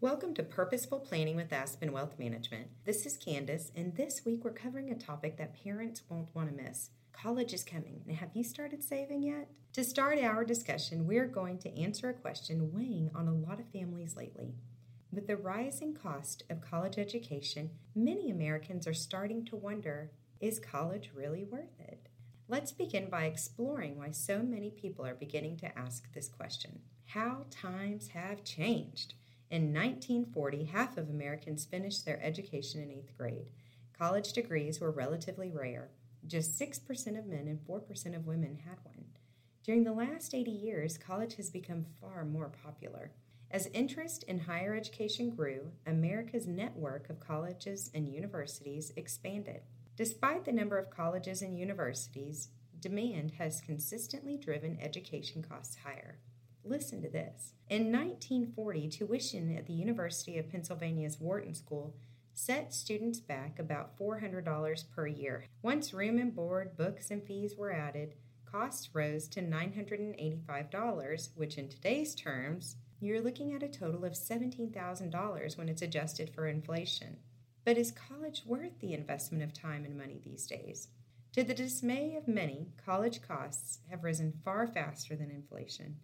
Welcome to Purposeful Planning with Aspen Wealth Management. This is Candace, and this week we're covering a topic that parents won't want to miss. College is coming, and have you started saving yet? To start our discussion, we're going to answer a question weighing on a lot of families lately. With the rising cost of college education, many Americans are starting to wonder is college really worth it? Let's begin by exploring why so many people are beginning to ask this question. How times have changed. In 1940, half of Americans finished their education in eighth grade. College degrees were relatively rare. Just 6% of men and 4% of women had one. During the last 80 years, college has become far more popular. As interest in higher education grew, America's network of colleges and universities expanded. Despite the number of colleges and universities, demand has consistently driven education costs higher. Listen to this. In 1940, tuition at the University of Pennsylvania's Wharton School set students back about $400 per year. Once room and board, books, and fees were added, costs rose to $985, which in today's terms, you're looking at a total of $17,000 when it's adjusted for inflation. But is college worth the investment of time and money these days? To the dismay of many, college costs have risen far faster than inflation.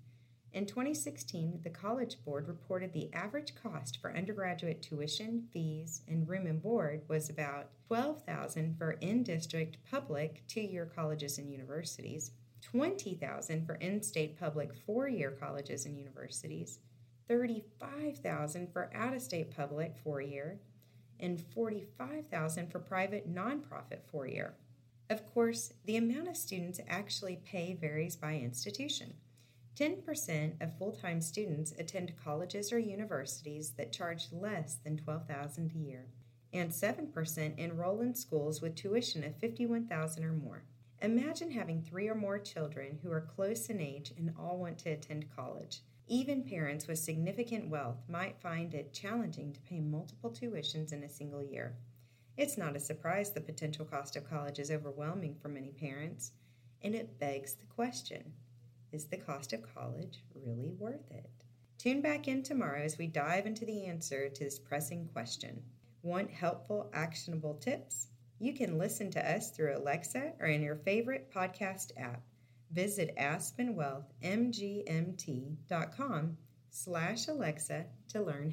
In 2016, the College Board reported the average cost for undergraduate tuition, fees, and room and board was about 12,000 for in-district public two-year colleges and universities, 20,000 for in-state public four-year colleges and universities, 35,000 for out-of-state public four-year, and 45,000 for private nonprofit four-year. Of course, the amount of students actually pay varies by institution. 10% of full-time students attend colleges or universities that charge less than $12,000 a year, and 7% enroll in schools with tuition of $51,000 or more. Imagine having three or more children who are close in age and all want to attend college. Even parents with significant wealth might find it challenging to pay multiple tuitions in a single year. It's not a surprise the potential cost of college is overwhelming for many parents, and it begs the question is the cost of college really worth it? Tune back in tomorrow as we dive into the answer to this pressing question. Want helpful, actionable tips? You can listen to us through Alexa or in your favorite podcast app. Visit aspenwealthmgmt.com slash Alexa to learn